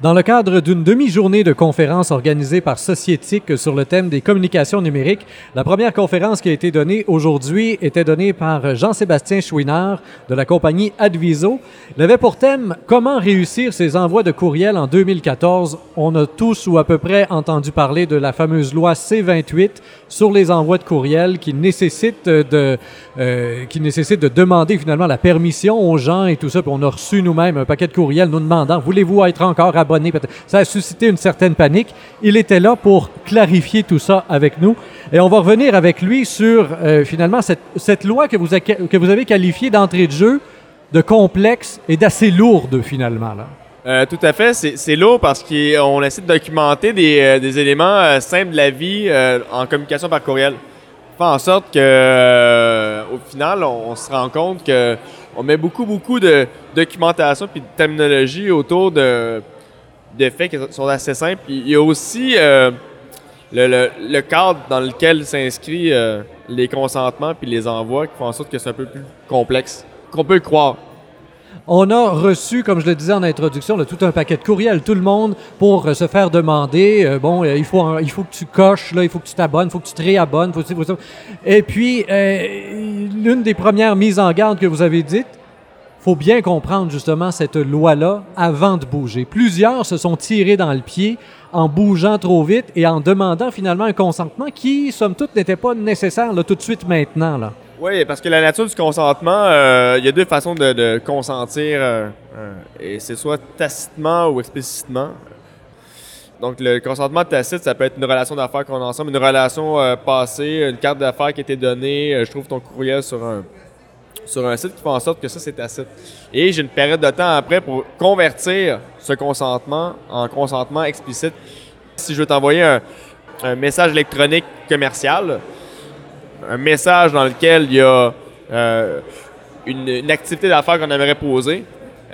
Dans le cadre d'une demi-journée de conférence organisée par Sociétique sur le thème des communications numériques, la première conférence qui a été donnée aujourd'hui était donnée par Jean-Sébastien Chouinard de la compagnie Adviso. Il avait pour thème Comment réussir ses envois de courriel en 2014. On a tous ou à peu près entendu parler de la fameuse loi C28 sur les envois de courriel qui nécessite de, euh, qui nécessite de demander finalement la permission aux gens et tout ça. Puis on a reçu nous-mêmes un paquet de courriels nous demandant voulez-vous être encore ça a suscité une certaine panique. Il était là pour clarifier tout ça avec nous. Et on va revenir avec lui sur euh, finalement cette, cette, loi que vous, que vous avez qualifiée d'entrée de jeu de complexe et d'assez lourde finalement. Euh, tout à fait. C'est lourd parce qu'on essaie de documenter des, euh, des éléments simples de la vie en communication par courriel. Fait en sorte que, au final, on, on, se rend compte que on met beaucoup, beaucoup de documentation puis de terminologie autour de de faits qui sont assez simples. Il y a aussi euh, le, cadre dans lequel s'inscrivent euh, les consentements puis les envois qui font en sorte que c'est un peu plus complexe qu'on peut le croire. On a reçu, comme je le disais en introduction, tout un paquet de courriels, tout le monde, pour euh, se faire demander, bon, il, faut, il faut que tu coches, là, il faut que tu t'abonnes, il faut que tu te réabonnes. Faut, faut, Et puis, l'une des premières mises en garde que vous avez dites, faut bien comprendre justement cette loi-là avant de bouger. Plusieurs se sont tirés dans le pied en bougeant trop vite et en demandant finalement un consentement qui, somme toute, n'était pas nécessaire là, tout de suite maintenant. Oui, parce que la nature du consentement, euh, il y a deux façons de, consentir, euh, euh, et c'est soit tacitement ou explicitement. Donc, le consentement tacite, ça peut être une relation d'affaires qu'on a ensemble, une relation passée, une carte d'affaires qui a été donnée, je trouve ton courriel sur un sur un site qui fait en sorte que ça, c'est tacite. Et j'ai une période de temps après pour convertir ce consentement en consentement explicite. Si je veux t'envoyer un, message électronique commercial, un message dans lequel il y a euh, une, activité d'affaires qu'on aimerait poser,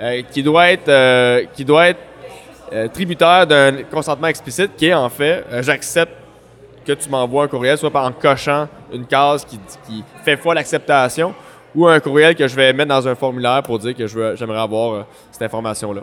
euh, qui doit être, euh, qui doit être tributaire d'un consentement explicite qui est en fait, j'accepte que tu m'envoies un courriel, soit en cochant une case qui, qui fait foi l'acceptation, ou un courriel que je vais mettre dans un formulaire pour dire que j'aimerais avoir euh, cette information-là.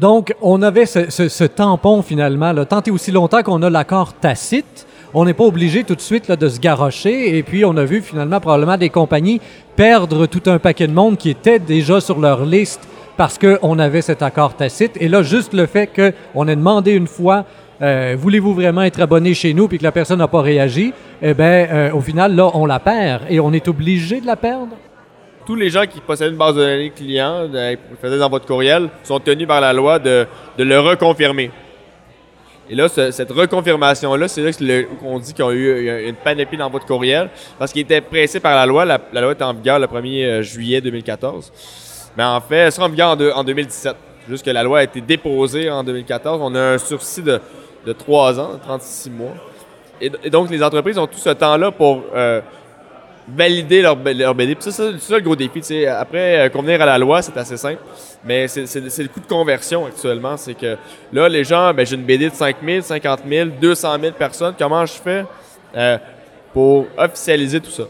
Donc, on avait ce, tampon finalement, tant et aussi longtemps qu'on a l'accord tacite. On n'est pas obligé tout de suite de se garrocher. Et puis, on a vu finalement probablement des compagnies perdre tout un paquet de monde qui était déjà sur leur liste parce qu'on avait cet accord tacite. Et là, juste le fait qu'on ait demandé une fois euh, voulez-vous vraiment être abonné chez nous puis que la personne n'a pas réagi, eh bien, euh, au final, là, on la perd et on est obligé de la perdre. Tous les gens qui possèdent une base de données clients, euh, faisaient dans votre courriel, sont tenus par la loi de, le reconfirmer. Et là, cette reconfirmation-là, c'est là qu'on dit y a eu une panoplie dans votre courriel, parce qu'il était pressé par la loi. La, loi était en vigueur le 1er juillet 2014. Mais en fait, elle sera en en, en 2017. Juste que la loi a été déposée en 2014. On a un sursis de de 3 ans, 36 mois. Et, donc, les entreprises ont tout ce temps-là pour euh, valider leur, leur BD. Puis ça, c'est ça le gros défi. Après, euh, convenir à la loi, c'est assez simple. Mais c'est le coût de conversion actuellement. C'est que là, les gens, ben, j'ai une BD de 5 000, 50 000, 200 000 personnes. Comment je fais euh, pour officialiser tout ça?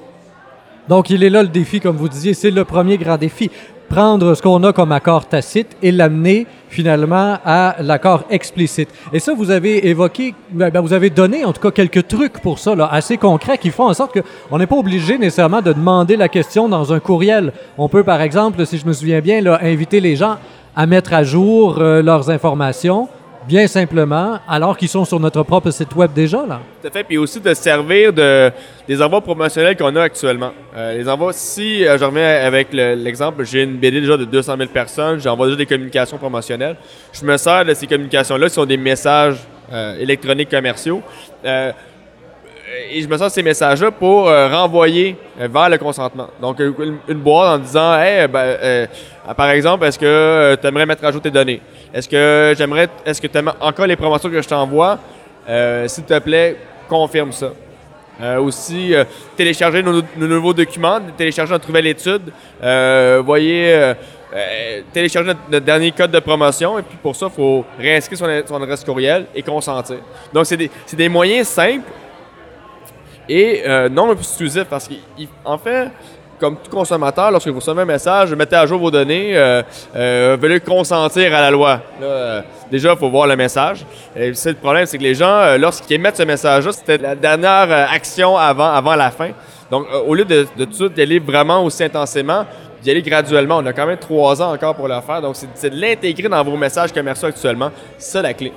Donc, il est là le défi, comme vous disiez, c'est le premier grand défi prendre ce qu'on a comme accord tacite et l'amener finalement à l'accord explicite. Et ça, vous avez évoqué, ben, ben, vous avez donné en tout cas quelques trucs pour ça, là, assez concrets, qui font en sorte qu'on n'est pas obligé nécessairement de demander la question dans un courriel. On peut, par exemple, si je me souviens bien, inviter les gens à mettre à jour euh, leurs informations bien simplement, alors qu'ils sont sur notre propre site web déjà. Là. Tout à fait. Puis aussi de servir de, des envois promotionnels qu'on a actuellement. Euh, les envois, si euh, je reviens avec l'exemple, j'ai une BD déjà de 200 000 personnes, j'envoie déjà des communications promotionnelles. Je me sers de ces communications-là, qui sont des messages euh, électroniques commerciaux. Et je me sers de ces messages-là pour renvoyer vers le consentement. Donc, une, boîte en disant, hey, ben, par exemple, est-ce que tu aimerais mettre à jour tes données? Est-ce que j'aimerais, est-ce que tu aimes encore les promotions que je t'envoie? Euh, s'il te plaît, confirme ça. Euh, aussi, euh, télécharger nos, nouveaux documents, télécharger notre nouvelle étude. voyez, télécharger notre, dernier code de promotion. Et puis pour ça, il faut réinscrire son, adresse courriel et consentir. Donc, c'est des, des, moyens simples et non exclusifs parce qu'en fait, comme tout consommateur, lorsque vous recevez un message, mettez à jour vos données, euh, euh, veuillez consentir à la loi. Euh, déjà, il faut voir le message. Et c'est le problème, c'est que les gens, lorsqu'ils émettent ce message-là, c'était la dernière action avant, avant la fin. Donc, au lieu de, tout d'y aller vraiment aussi intensément, d'y aller graduellement. On a quand même trois ans encore pour le faire. Donc, c'est de l'intégrer dans vos messages commerciaux actuellement. C'est ça la clé.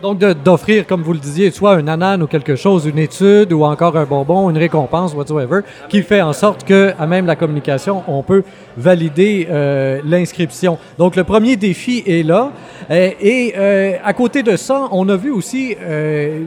Donc, d'offrir, comme vous le disiez, soit un anan ou quelque chose, une étude ou encore un bonbon, une récompense, whatsoever, qui fait en sorte que, à même la communication, on peut valider euh, l'inscription. Donc, le premier défi est là. Euh, et euh, à côté de ça, on a vu aussi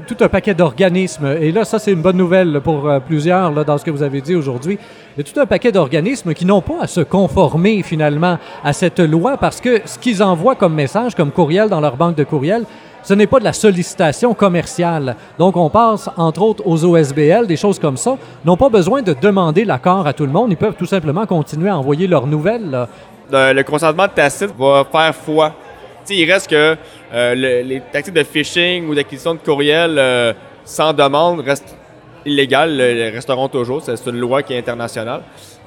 tout un paquet d'organismes. Et là, ça, c'est une bonne nouvelle pour plusieurs là, dans ce que vous avez dit aujourd'hui. Il y a tout un paquet d'organismes qui n'ont pas à se conformer finalement à cette loi parce que ce qu'ils envoient comme message, comme courriel dans leur banque de courriel, ce n'est pas de la sollicitation commerciale. Donc, on passe, entre autres, aux OSBL, des choses comme ça. n'ont pas besoin de demander l'accord à tout le monde. Ils peuvent tout simplement continuer à envoyer leurs nouvelles. Le, consentement tacite va faire foi. il reste que euh, les tactiques de phishing ou d'acquisition de courriel euh, sans demande restent illégales, resteront toujours. C'est une loi qui est internationale.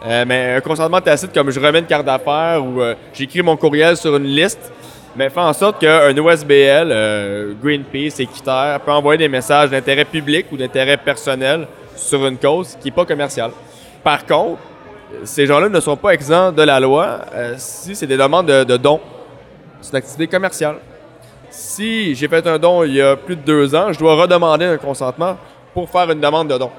Euh, mais un consentement tacite, comme je remets une carte d'affaires ou j'écris mon courriel sur une liste, mais fait en sorte qu'un OSBL, euh, Greenpeace, Équiterre, peut envoyer des messages d'intérêt public ou d'intérêt personnel sur une cause qui n'est pas commerciale. Par contre, ces gens-là ne sont pas exempts de la loi euh, si c'est des demandes de, dons. C'est une activité commerciale. Si j'ai fait un don il y a plus de deux ans, je dois redemander un consentement pour faire une demande de don.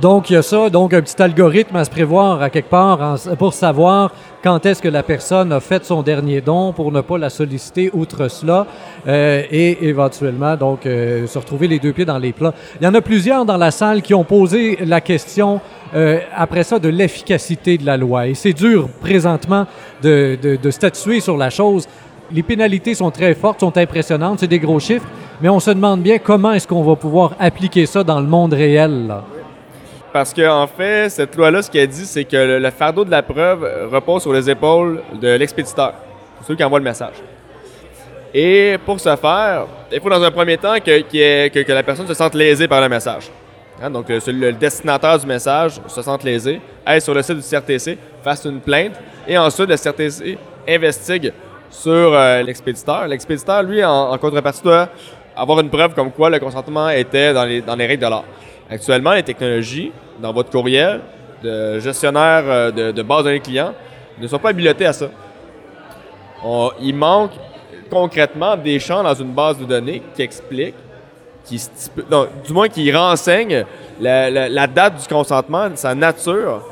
Donc, il y a ça, donc un petit algorithme à se prévoir à quelque part pour savoir quand est-ce que la personne a fait son dernier don pour ne pas la solliciter outre cela euh, et éventuellement donc euh, se retrouver les deux pieds dans les plats. Il y en a plusieurs dans la salle qui ont posé la question euh, après ça de l'efficacité de la loi et c'est dur présentement de, de, de statuer sur la chose. Les pénalités sont très fortes, sont impressionnantes, c'est des gros chiffres, mais on se demande bien comment est-ce qu'on va pouvoir appliquer ça dans le monde réel. Là. Parce qu'en en fait, cette loi-là, ce qu'elle dit, c'est que le, fardeau de la preuve repose sur les épaules de l'expéditeur, celui qui envoie le message. Et pour ce faire, il faut dans un premier temps que, la personne se sente lésée par le message. Hein, donc, euh, le destinataire du message se sente lésé, aille sur le site du CRTC, fasse une plainte, et ensuite, le CRTC investigue sur euh, l'expéditeur. L'expéditeur, lui, en, contrepartie, doit avoir une preuve comme quoi le consentement était dans les, dans les règles de l'art. Actuellement, les technologies dans votre courriel de gestionnaire euh, de, de base de données clients ne sont pas habilités à ça. il manque concrètement des champs dans une base de données qui expliquent, qui du moins qui renseignent la, date du consentement, sa nature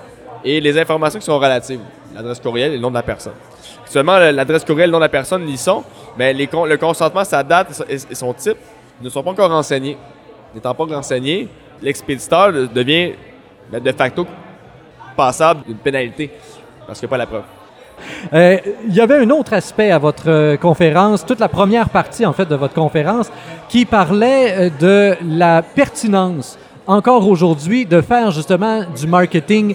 et les informations qui sont relatives. L'adresse courriel et le nom de la personne. Actuellement, l'adresse courriel et le nom de la personne y sont, mais le consentement, sa date et son type ne sont pas encore renseignés. N'étant pas renseignés, l'expéditeur devient ben, de facto passable d'une pénalité parce qu'il n'y a pas la preuve. Euh, il y avait un autre aspect à votre euh, conférence, toute la première partie en fait de votre conférence, qui parlait euh, de la pertinence encore aujourd'hui de faire justement du marketing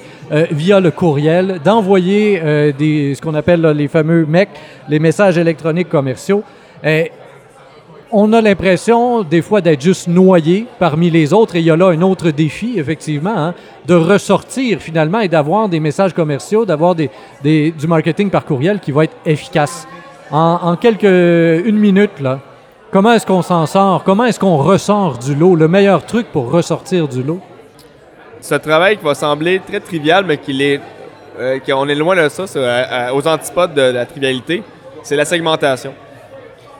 via le courriel, d'envoyer ce qu'on appelle les fameux MEC, les messages électroniques commerciaux on a l'impression des fois d'être juste noyé parmi les autres et il y a là un autre défi, effectivement, hein, de ressortir finalement et d'avoir des messages commerciaux, d'avoir du marketing par courriel qui va être efficace. En, quelques une minute, comment est-ce qu'on s'en sort? Comment est-ce qu'on ressort du lot? Le meilleur truc pour ressortir du lot? Ce travail qui va sembler très trivial, mais est, euh, qu'on est loin de ça, aux antipodes de la trivialité, c'est la segmentation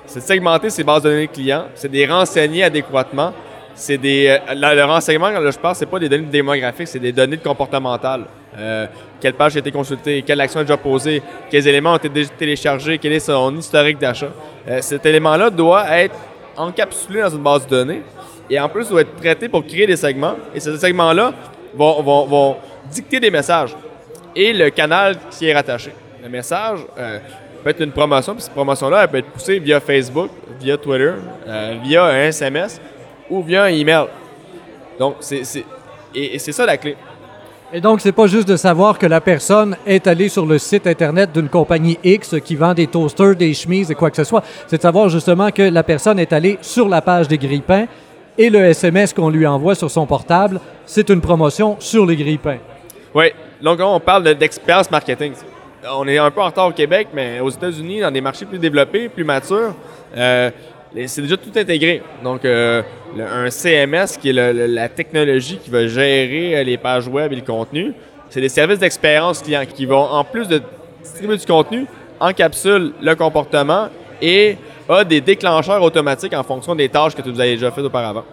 c'est de segmenter ces bases de données clients, c'est de les renseigner adéquatement. C'est des, euh, le renseignement, quand je parle, c'est pas des données démographiques, c'est des données comportementales. Euh, quelle page a été consultée, quelle action a déjà posée, quels éléments ont été téléchargés, quel est son historique d'achat. Euh, cet élément-là doit être encapsulé dans une base de données et en plus doit être traité pour créer des segments. Et ces segments-là vont, vont, vont, dicter des messages et le canal qui est rattaché. Le message, être une promotion, puis cette promotion-là, elle peut être poussée via Facebook, via Twitter, euh, via un SMS ou via un email. Donc, c'est, et, c'est ça la clé. Et donc, c'est pas juste de savoir que la personne est allée sur le site Internet d'une compagnie X qui vend des toasters, des chemises et quoi que ce soit. C'est de savoir justement que la personne est allée sur la page des grippins et le SMS qu'on lui envoie sur son portable, c'est une promotion sur les grippins. Oui, donc on parle d'expérience marketing. On est un peu en retard au Québec, mais aux États-Unis, dans des marchés plus développés, plus matures, euh, c'est déjà tout intégré. Donc, euh, un CMS, qui est la technologie qui va gérer euh, les pages web et le contenu, c'est des services d'expérience client qui vont, en plus de distribuer du contenu, encapsulent le comportement et a des déclencheurs automatiques en fonction des tâches que vous avez déjà faites auparavant.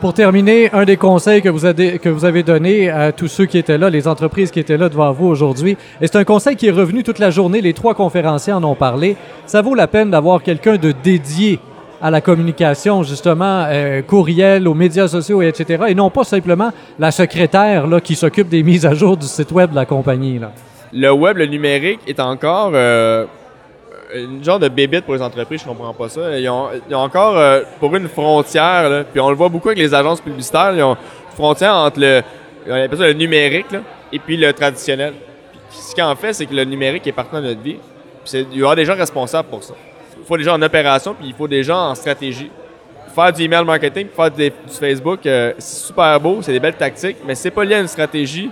Pour terminer, un des conseils que vous, avez, que donné à tous ceux qui étaient là, les entreprises qui étaient là devant vous aujourd'hui, et c'est un conseil qui est revenu toute la journée, les trois conférenciers en ont parlé, ça vaut la peine d'avoir quelqu'un de dédié à la communication, justement, euh, courriel, aux médias sociaux, etc., et non pas simplement la secrétaire là, qui s'occupe des mises à jour du site web de la compagnie. Le web, le numérique est encore... Euh, une genre de bébite pour les entreprises, je comprends pas ça. Ils ont, encore, euh, pour une frontière, puis on le voit beaucoup avec les agences publicitaires, ils ont une frontière entre le, le numérique et puis le traditionnel. ce qu'on fait, c'est que le numérique est partout dans notre vie. il y aura des gens responsables pour ça. Il faut des gens en opération, puis il faut des gens en stratégie. Faire du email marketing, faire du Facebook, euh, c'est super beau, c'est des belles tactiques, mais c'est pas lié à une stratégie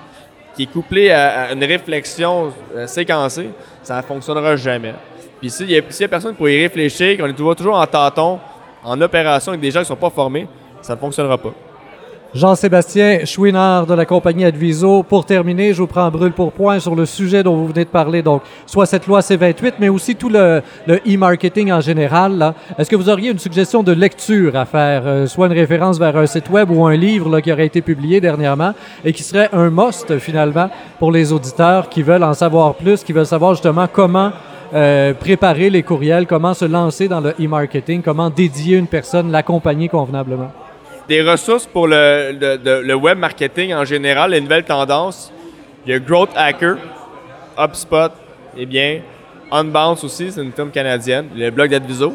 qui est couplée à, une réflexion euh, séquencée, ça ne fonctionnera jamais. Puis s'il n'y a, personne pour y réfléchir, qu'on est toujours, en tâton, en opération avec des gens qui ne sont pas formés, ça ne fonctionnera pas. Jean-Sébastien Chouinard de la compagnie Adviso. Pour terminer, je vous prends brûle pour point sur le sujet dont vous venez de parler, donc soit cette loi C28, mais aussi tout le, e-marketing en général. Est-ce que vous auriez une suggestion de lecture à faire, euh, soit une référence vers un site web ou un livre qui aurait été publié dernièrement et qui serait un must finalement pour les auditeurs qui veulent en savoir plus, qui veulent savoir justement comment euh, préparer les courriels, comment se lancer dans le e-marketing, comment dédier une personne, l'accompagner convenablement? Des ressources pour le, web marketing en général, les nouvelles tendances. Il y a Growth Hacker, HubSpot, eh bien, Unbounce aussi, c'est une firme canadienne, le blog d'Adviso.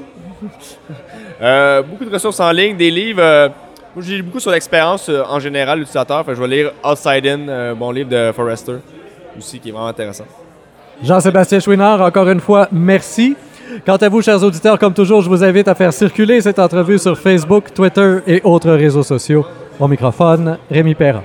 Euh, beaucoup de ressources en ligne, des livres. Euh, j'ai beaucoup sur l'expérience en général l'utilisateur. Je vais lire Outside In, bon livre de Forrester, aussi, qui est vraiment intéressant. Jean-Sébastien Chouinard, encore une fois, merci. Quant à vous, chers auditeurs, comme toujours, je vous invite à faire circuler cette entrevue sur Facebook, Twitter et autres réseaux sociaux. Au microphone, Rémi Perra.